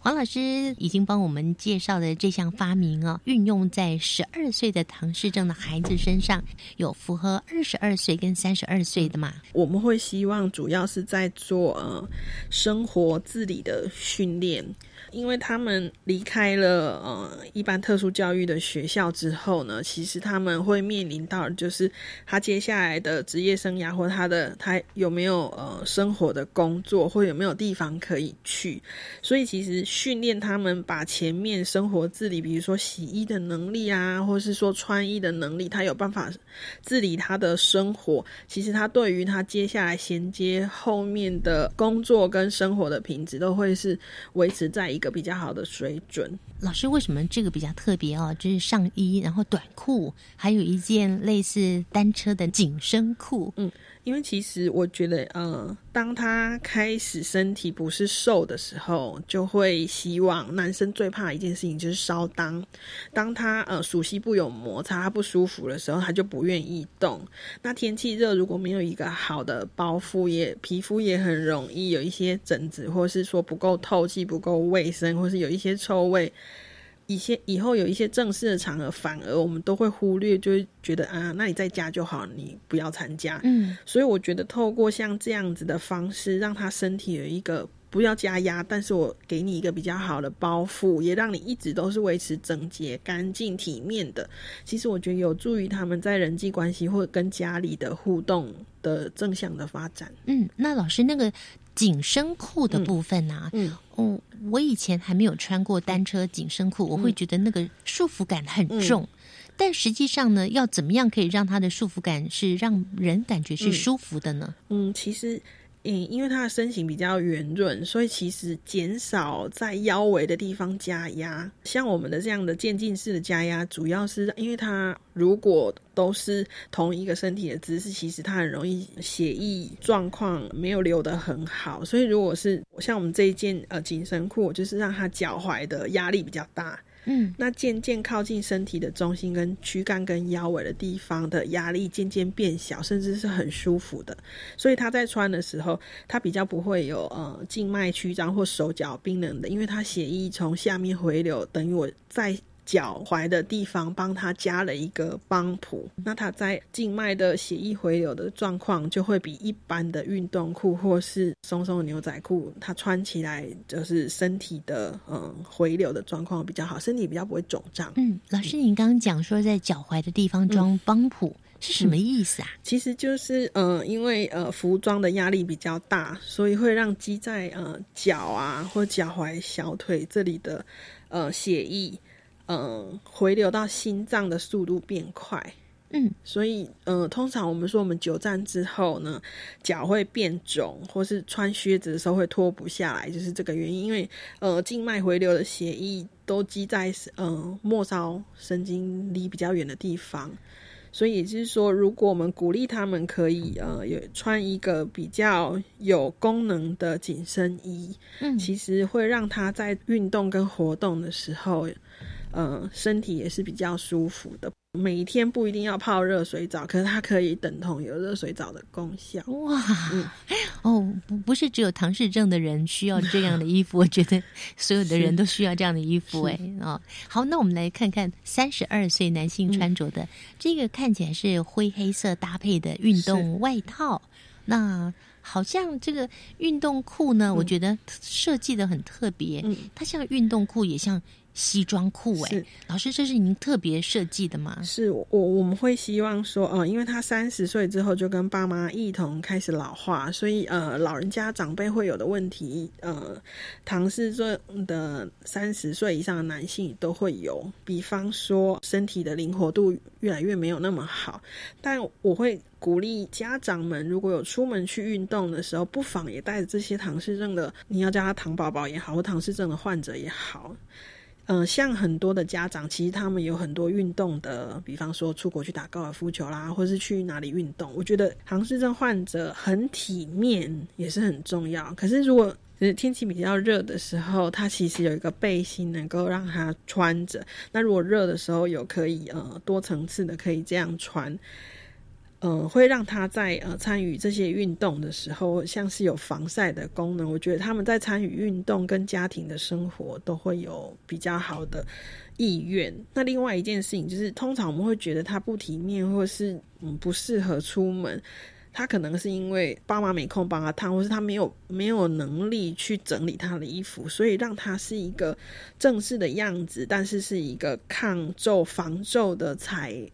黄老师已经帮我们介绍的这项发明啊，运用在十二岁的唐氏症的孩子身上，有符合二十二岁跟三十二岁的嘛？我们会希望主要是在做呃生活自理的训练。因为他们离开了呃一般特殊教育的学校之后呢，其实他们会面临到就是他接下来的职业生涯，或他的他有没有呃生活的工作，或有没有地方可以去。所以其实训练他们把前面生活自理，比如说洗衣的能力啊，或是说穿衣的能力，他有办法自理他的生活。其实他对于他接下来衔接后面的工作跟生活的品质，都会是维持在一。一个比较好的水准。老师，为什么这个比较特别哦？就是上衣，然后短裤，还有一件类似单车的紧身裤。嗯。因为其实我觉得，呃，当他开始身体不是瘦的时候，就会希望男生最怕一件事情就是烧裆。当他呃熟悉不有摩擦，不舒服的时候，他就不愿意动。那天气热，如果没有一个好的包覆，也皮肤也很容易有一些疹子，或是说不够透气、不够卫生，或是有一些臭味。一些以后有一些正式的场合，反而我们都会忽略，就会觉得啊，那你在家就好，你不要参加。嗯，所以我觉得透过像这样子的方式，让他身体有一个不要加压，但是我给你一个比较好的包袱，也让你一直都是维持整洁、干净、体面的。其实我觉得有助于他们在人际关系或者跟家里的互动的正向的发展。嗯，那老师那个。紧身裤的部分呢？嗯，哦，我以前还没有穿过单车紧身裤，我会觉得那个束缚感很重。但实际上呢，要怎么样可以让它的束缚感是让人感觉是舒服的呢？嗯，其实。嗯，因为它的身形比较圆润，所以其实减少在腰围的地方加压。像我们的这样的渐进式的加压，主要是因为它如果都是同一个身体的姿势，其实它很容易血液状况没有流得很好。所以如果是像我们这一件呃紧身裤，就是让它脚踝的压力比较大。嗯，那渐渐靠近身体的中心跟躯干跟腰围的地方的压力渐渐变小，甚至是很舒服的。所以他在穿的时候，他比较不会有呃静脉曲张或手脚冰冷的，因为他血液从下面回流，等于我在。脚踝的地方帮他加了一个帮浦，那他在静脉的血液回流的状况就会比一般的运动裤或是松松的牛仔裤，它穿起来就是身体的嗯回流的状况比较好，身体比较不会肿胀。嗯，老师，您刚刚讲说在脚踝的地方装帮谱。是什么意思啊？其实就是呃，因为呃，服装的压力比较大，所以会让积在呃脚啊或脚踝、小腿这里的呃血液。嗯，回流到心脏的速度变快，嗯，所以呃，通常我们说我们久站之后呢，脚会变肿，或是穿靴子的时候会脱不下来，就是这个原因。因为呃，静脉回流的血液都积在呃末梢神经离比较远的地方。所以也就是说，如果我们鼓励他们可以呃有穿一个比较有功能的紧身衣，嗯，其实会让他在运动跟活动的时候，呃，身体也是比较舒服的。每一天不一定要泡热水澡，可是它可以等同有热水澡的功效。哇，哦，不不是只有唐氏症的人需要这样的衣服，我觉得所有的人都需要这样的衣服。哎，哦，好，那我们来看看三十二岁男性穿着的这个，看起来是灰黑色搭配的运动外套。那好像这个运动裤呢，我觉得设计的很特别。嗯，它像运动裤，也像。西装裤哎，老师，这是您特别设计的吗？是我我们会希望说，呃，因为他三十岁之后就跟爸妈一同开始老化，所以呃，老人家长辈会有的问题，呃，唐氏症的三十岁以上的男性都会有，比方说身体的灵活度越来越没有那么好，但我会鼓励家长们，如果有出门去运动的时候，不妨也带着这些唐氏症的，你要叫他唐宝宝也好，或唐氏症的患者也好。嗯，像很多的家长，其实他们有很多运动的，比方说出国去打高尔夫球啦，或是去哪里运动。我觉得唐氏症患者很体面也是很重要。可是如果天气比较热的时候，他其实有一个背心能够让他穿着。那如果热的时候有可以呃多层次的可以这样穿。嗯，会让他在呃参与这些运动的时候，像是有防晒的功能。我觉得他们在参与运动跟家庭的生活都会有比较好的意愿。那另外一件事情就是，通常我们会觉得他不体面，或是嗯不适合出门。他可能是因为爸妈没空帮他烫，或是他没有没有能力去整理他的衣服，所以让他是一个正式的样子，但是是一个抗皱防皱的材。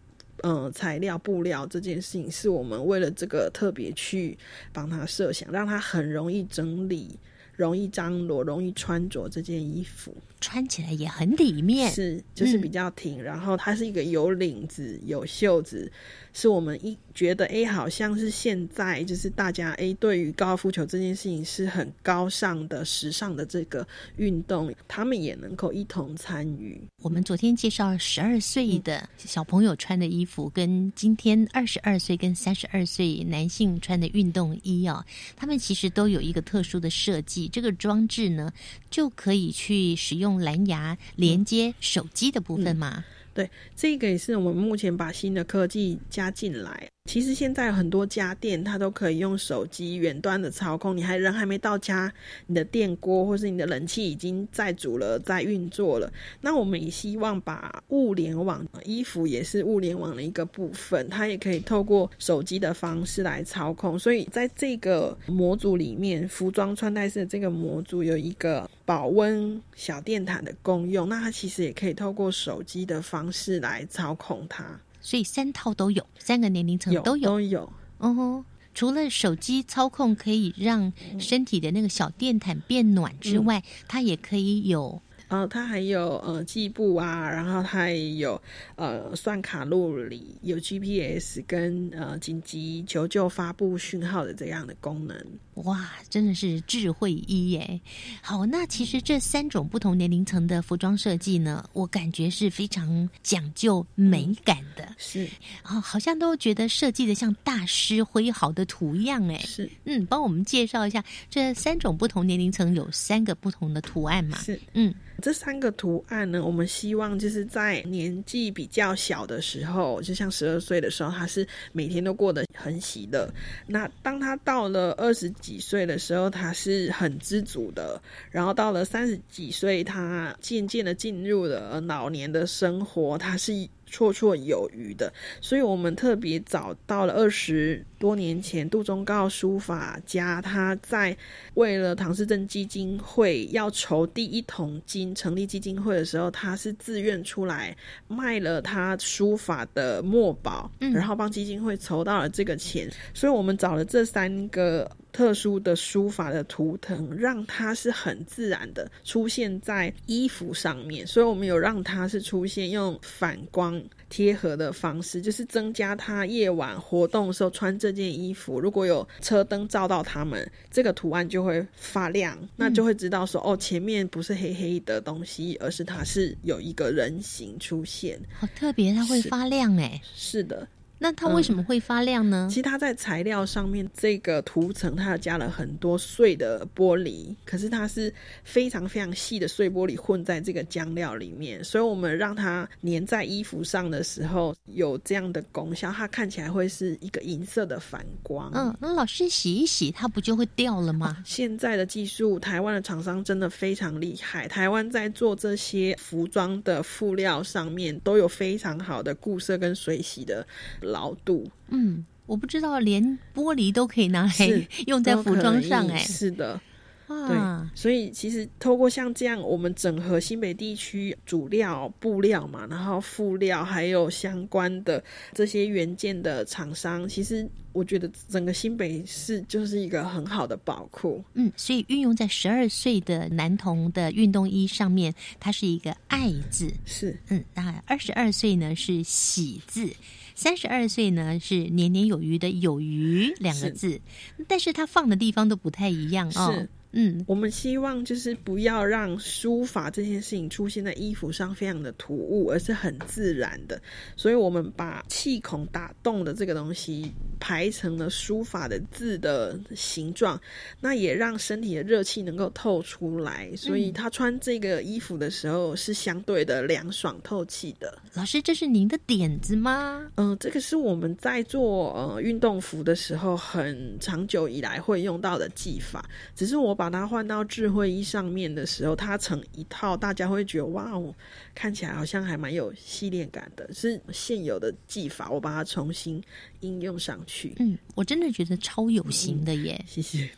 嗯，材料布料这件事情是我们为了这个特别去帮他设想，让他很容易整理、容易张罗、容易穿着这件衣服，穿起来也很里面，是就是比较挺，然后它是一个有领子、有袖子。是我们一觉得哎，好像是现在就是大家哎，对于高尔夫球这件事情是很高尚的、时尚的这个运动，他们也能够一同参与。我们昨天介绍十二岁的小朋友穿的衣服，跟今天二十二岁跟三十二岁男性穿的运动衣啊，他们其实都有一个特殊的设计。这个装置呢，就可以去使用蓝牙连接手机的部分吗？对，这个也是我们目前把新的科技加进来。其实现在很多家电，它都可以用手机远端的操控。你还人还没到家，你的电锅或是你的冷气已经在煮了，在运作了。那我们也希望把物联网，衣服也是物联网的一个部分，它也可以透过手机的方式来操控。所以在这个模组里面，服装穿戴式这个模组有一个保温小电毯的功用，那它其实也可以透过手机的方式来操控它。所以三套都有，三个年龄层都有都有。哦，除了手机操控可以让身体的那个小电毯变暖之外，它也可以有。呃，它还有呃计步啊，然后它也有呃算卡路里，有 GPS 跟呃紧急求救发布讯号的这样的功能。哇，真的是智慧一耶！好，那其实这三种不同年龄层的服装设计呢，我感觉是非常讲究美感的，是啊，好像都觉得设计的像大师挥毫的图样哎。是，嗯，帮我们介绍一下这三种不同年龄层有三个不同的图案嘛？是，嗯，这三个图案呢，我们希望就是在年纪比较小的时候，就像十二岁的时候，他是每天都过得很喜乐。那当他到了二十几岁的时候，他是很知足的。然后到了三十几岁，他渐渐的进入了老年的生活，他是绰绰有余的。所以我们特别找到了二十多年前杜忠告书法家，他在为了唐氏症基金会要筹第一桶金成立基金会的时候，他是自愿出来卖了他书法的墨宝，嗯然后帮基金会筹到了这个钱。所以我们找了这三个特殊的书法的图腾，让它是很自然的出现在衣服上面。所以我们有让它是出现用反光贴合的方式，就是增加他夜晚活动的时候穿这件衣服，如果有车灯照到他们，这个图案就会发亮，那就会知道说、哦，前面不是黑黑的东西，而是它是有一个人形出现。好特别，它会发亮哎。是的，那它为什么会发亮呢？其实它在材料上面这个涂层，它有加了很多碎的玻璃，可是它是非常非常细的碎玻璃混在这个浆料里面，所以我们让它粘在衣服上的时候有这样的功效，它看起来会是一个银色的反光。嗯，那老师洗一洗，它不就会掉了吗？现在的技术，台湾的厂商真的非常厉害。台湾在做这些服装的布料上面都有非常好的固色跟水洗的牢度。嗯，我不知道连玻璃都可以拿来 用在服装上哎。是的，哇对，所以其实透过像这样，我们整合新北地区主料、布料嘛，然后辅料还有相关的这些元件的厂商，其实我觉得整个新北市就是一个很好的宝库。嗯，所以运用在十二岁的男童的运动衣上面，它是一个“爱”字。是，嗯，那二十二岁呢是“喜”字，三十二岁呢是年年有余的“有余”两个字，但是他放的地方都不太一样哦。是嗯，我们希望就是不要让书法这件事情出现在衣服上非常的突兀，而是很自然的。所以我们把气孔打洞的这个东西排成了书法的字的形状，那也让身体的热气能够透出来。所以他穿这个衣服的时候是相对的凉爽透气的。老师，这是您的点子吗？嗯、这个是我们在做呃运动服的时候很长久以来会用到的技法，只是我把它换到智慧衣上面的时候，它成一套，大家会觉得哇哦，看起来好像还蛮有系列感的。是现有的技法，我把它重新应用上去。嗯，我真的觉得超有型的耶！谢谢。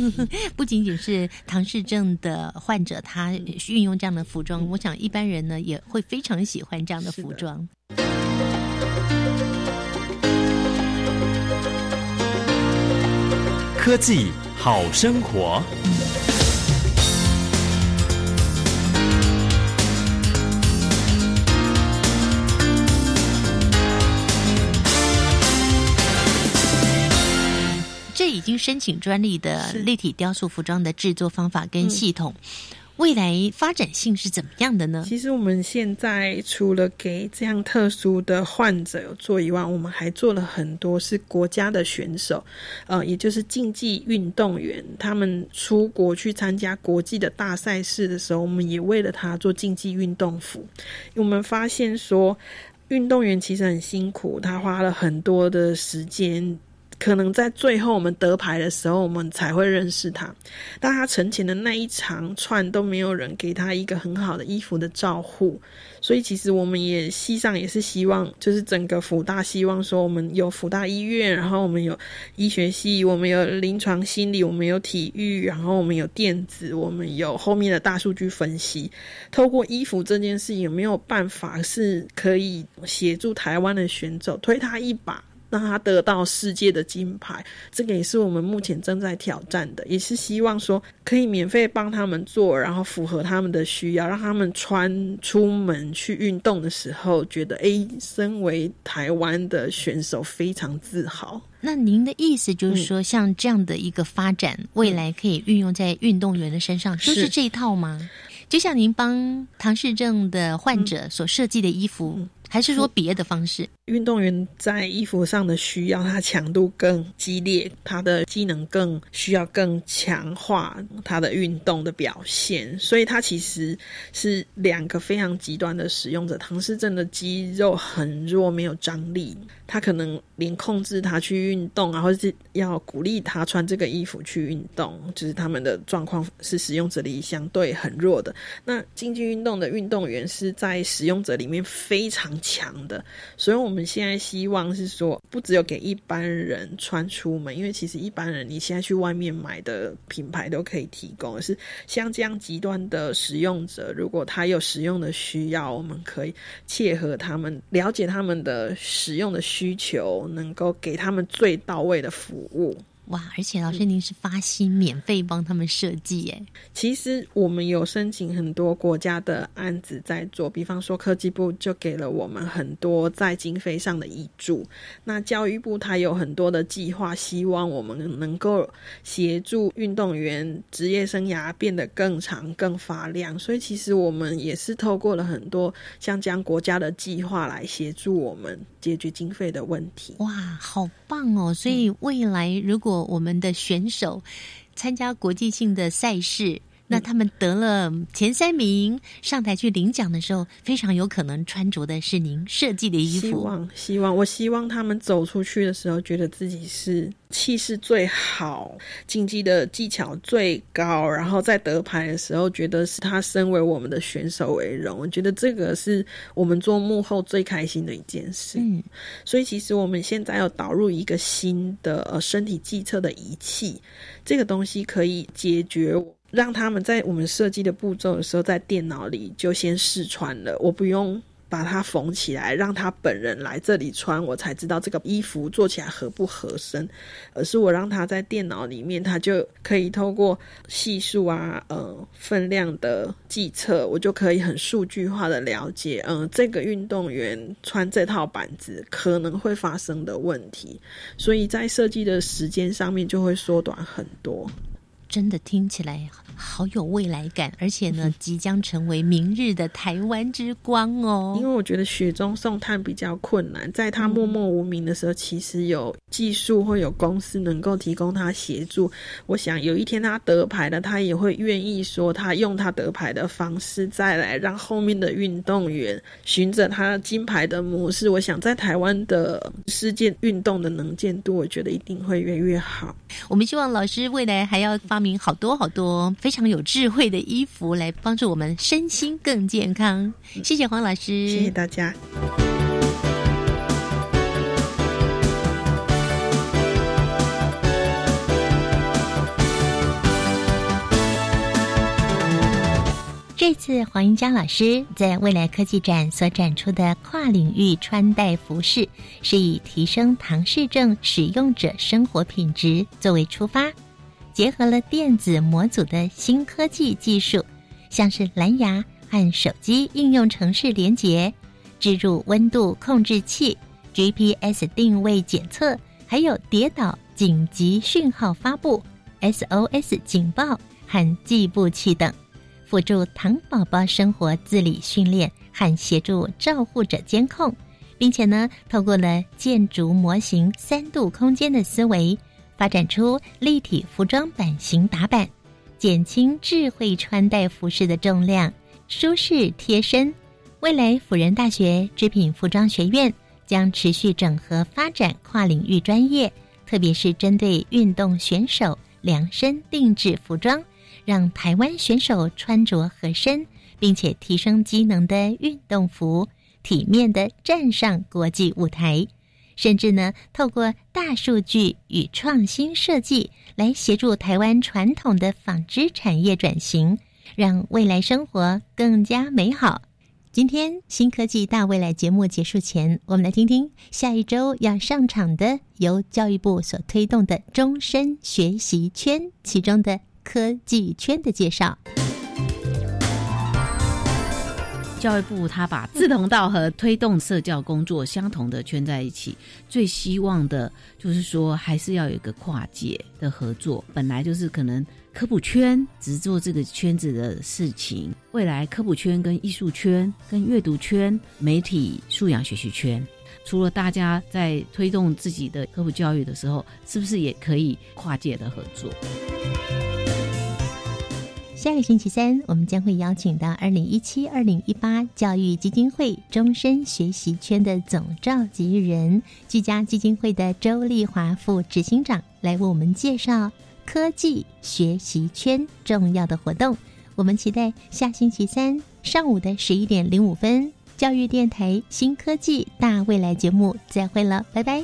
不仅仅是唐氏症的患者，他运用这样的服装，我想一般人呢也会非常喜欢这样的服装。科技好生活。这已经申请专利的立体雕塑服装的制作方法跟系统，未来发展性是怎么样的呢？其实我们现在除了给这样特殊的患者有做以外，我们还做了很多是国家的选手，呃，也就是竞技运动员，他们出国去参加国际的大赛事的时候，我们也为了他做竞技运动服。我们发现说，运动员其实很辛苦，他花了很多的时间。可能在最后我们得牌的时候，我们才会认识他。但他成前的那一长串都没有人给他一个很好的衣服的照护，所以其实我们也系上也是希望，就是整个福大希望说，我们有福大医院，然后我们有医学系，我们有临床心理，我们有体育，然后我们有电子，我们有后面的大数据分析。透过衣服这件事，有没有办法是可以协助台湾的选手推他一把？让他得到世界的金牌。这个也是我们目前正在挑战的，也是希望说可以免费帮他们做，然后符合他们的需要，让他们穿出门去运动的时候，觉得诶，身为台湾的选手非常自豪。那您的意思就是说，像这样的一个发展，未来可以运用在运动员的身上，就是这一套吗？就像您帮唐氏症的患者所设计的衣服，还是说别的方式？运动员在衣服上的需要，他强度更激烈，他的机能更需要更强化他的运动的表现，所以他其实是两个非常极端的使用者。唐氏症的肌肉很弱，没有张力，他可能连控制他去运动啊，或是要鼓励他穿这个衣服去运动，就是他们的状况是使用者里相对很弱的。那竞技运动的运动员是在使用者里面非常强的，所以我我们。现在希望是说，不只有给一般人穿出门，因为其实一般人你现在去外面买的品牌都可以提供。是像这样极端的使用者，如果他有使用的需要，我们可以切合他们，了解他们的使用的需求，能够给他们最到位的服务。哇！而且老师，您是发心免费帮他们设计耶？其实我们有申请很多国家的案子在做，比方说科技部就给了我们很多在经费上的益助。那教育部它有很多的计划，希望我们能够协助运动员职业生涯变得更长、更发亮。所以其实我们也是透过了很多像这样国家的计划来协助我们解决经费的问题。哇，好棒哦！所以未来如果我们的选手参加国际性的赛事。那他们得了前三名，上台去领奖的时候，非常有可能穿着的是您设计的衣服。希望，希望，我希望他们走出去的时候，觉得自己是气势最好，竞技的技巧最高，然后在得牌的时候，觉得是他身为我们的选手为荣。我觉得这个是我们做幕后最开心的一件事。嗯，所以其实我们现在要导入一个新的呃身体计测的仪器，这个东西可以解决。让他们在我们设计的步骤的时候，在电脑里就先试穿了。我不用把它缝起来，让他本人来这里穿，我才知道这个衣服做起来合不合身。而是我让他在电脑里面，他就可以透过系数啊、呃分量的计测，我就可以很数据化的了解，嗯，这个运动员穿这套板子可能会发生的问题。所以在设计的时间上面就会缩短很多。真的听起来好有未来感，而且呢，即将成为明日的台湾之光哦。因为我觉得雪中送炭比较困难，在他默默无名的时候，其实有技术或有公司能够提供他协助。我想有一天他得牌了，他也会愿意说他用他得牌的方式，再来让后面的运动员循着他金牌的模式。我想在台湾的世界运动的能见度，我觉得一定会越来越好。我们希望老师未来还要发。明好多好多非常有智慧的衣服来帮助我们身心更健康。谢谢黄老师，谢谢大家。这次黄英江老师在未来科技展所展出的跨领域穿戴服饰，是以提升唐氏症使用者生活品质作为出发。结合了电子模组的新科技技术，像是蓝牙和手机应用程式连接，置入温度控制器、GPS 定位检测，还有跌倒紧急讯号发布、SOS 警报和计步器等，辅助糖宝宝生活自理训练和协助照护者监控，并且呢，透过了建筑模型三度空间的思维。发展出立体服装版型打版，减轻智慧穿戴服饰的重量，舒适贴身。未来辅仁大学织品服装学院将持续整合发展跨领域专业，特别是针对运动选手量身定制服装，让台湾选手穿着合身，并且提升机能的运动服，体面的站上国际舞台。甚至呢，透过大数据与创新设计来协助台湾传统的纺织产业转型，让未来生活更加美好。今天新科技大未来节目结束前，我们来听听下一周要上场的由教育部所推动的终身学习圈，其中的科技圈的介绍。教育部他把志同道合、推动社教工作相同的圈在一起，最希望的就是说，还是要有一个跨界的合作。本来就是可能科普圈只做这个圈子的事情，未来科普圈跟艺术圈、跟阅读圈、媒体素养学习圈，除了大家在推动自己的科普教育的时候，是不是也可以跨界的合作？下个星期三，我们将会邀请到二零一七、二零一八教育基金会终身学习圈的总召集人，居家基金会的周丽华副执行长来为我们介绍科技学习圈重要的活动。我们期待下星期三上午的十一点零五分，教育电台新科技大未来节目再会了，拜拜。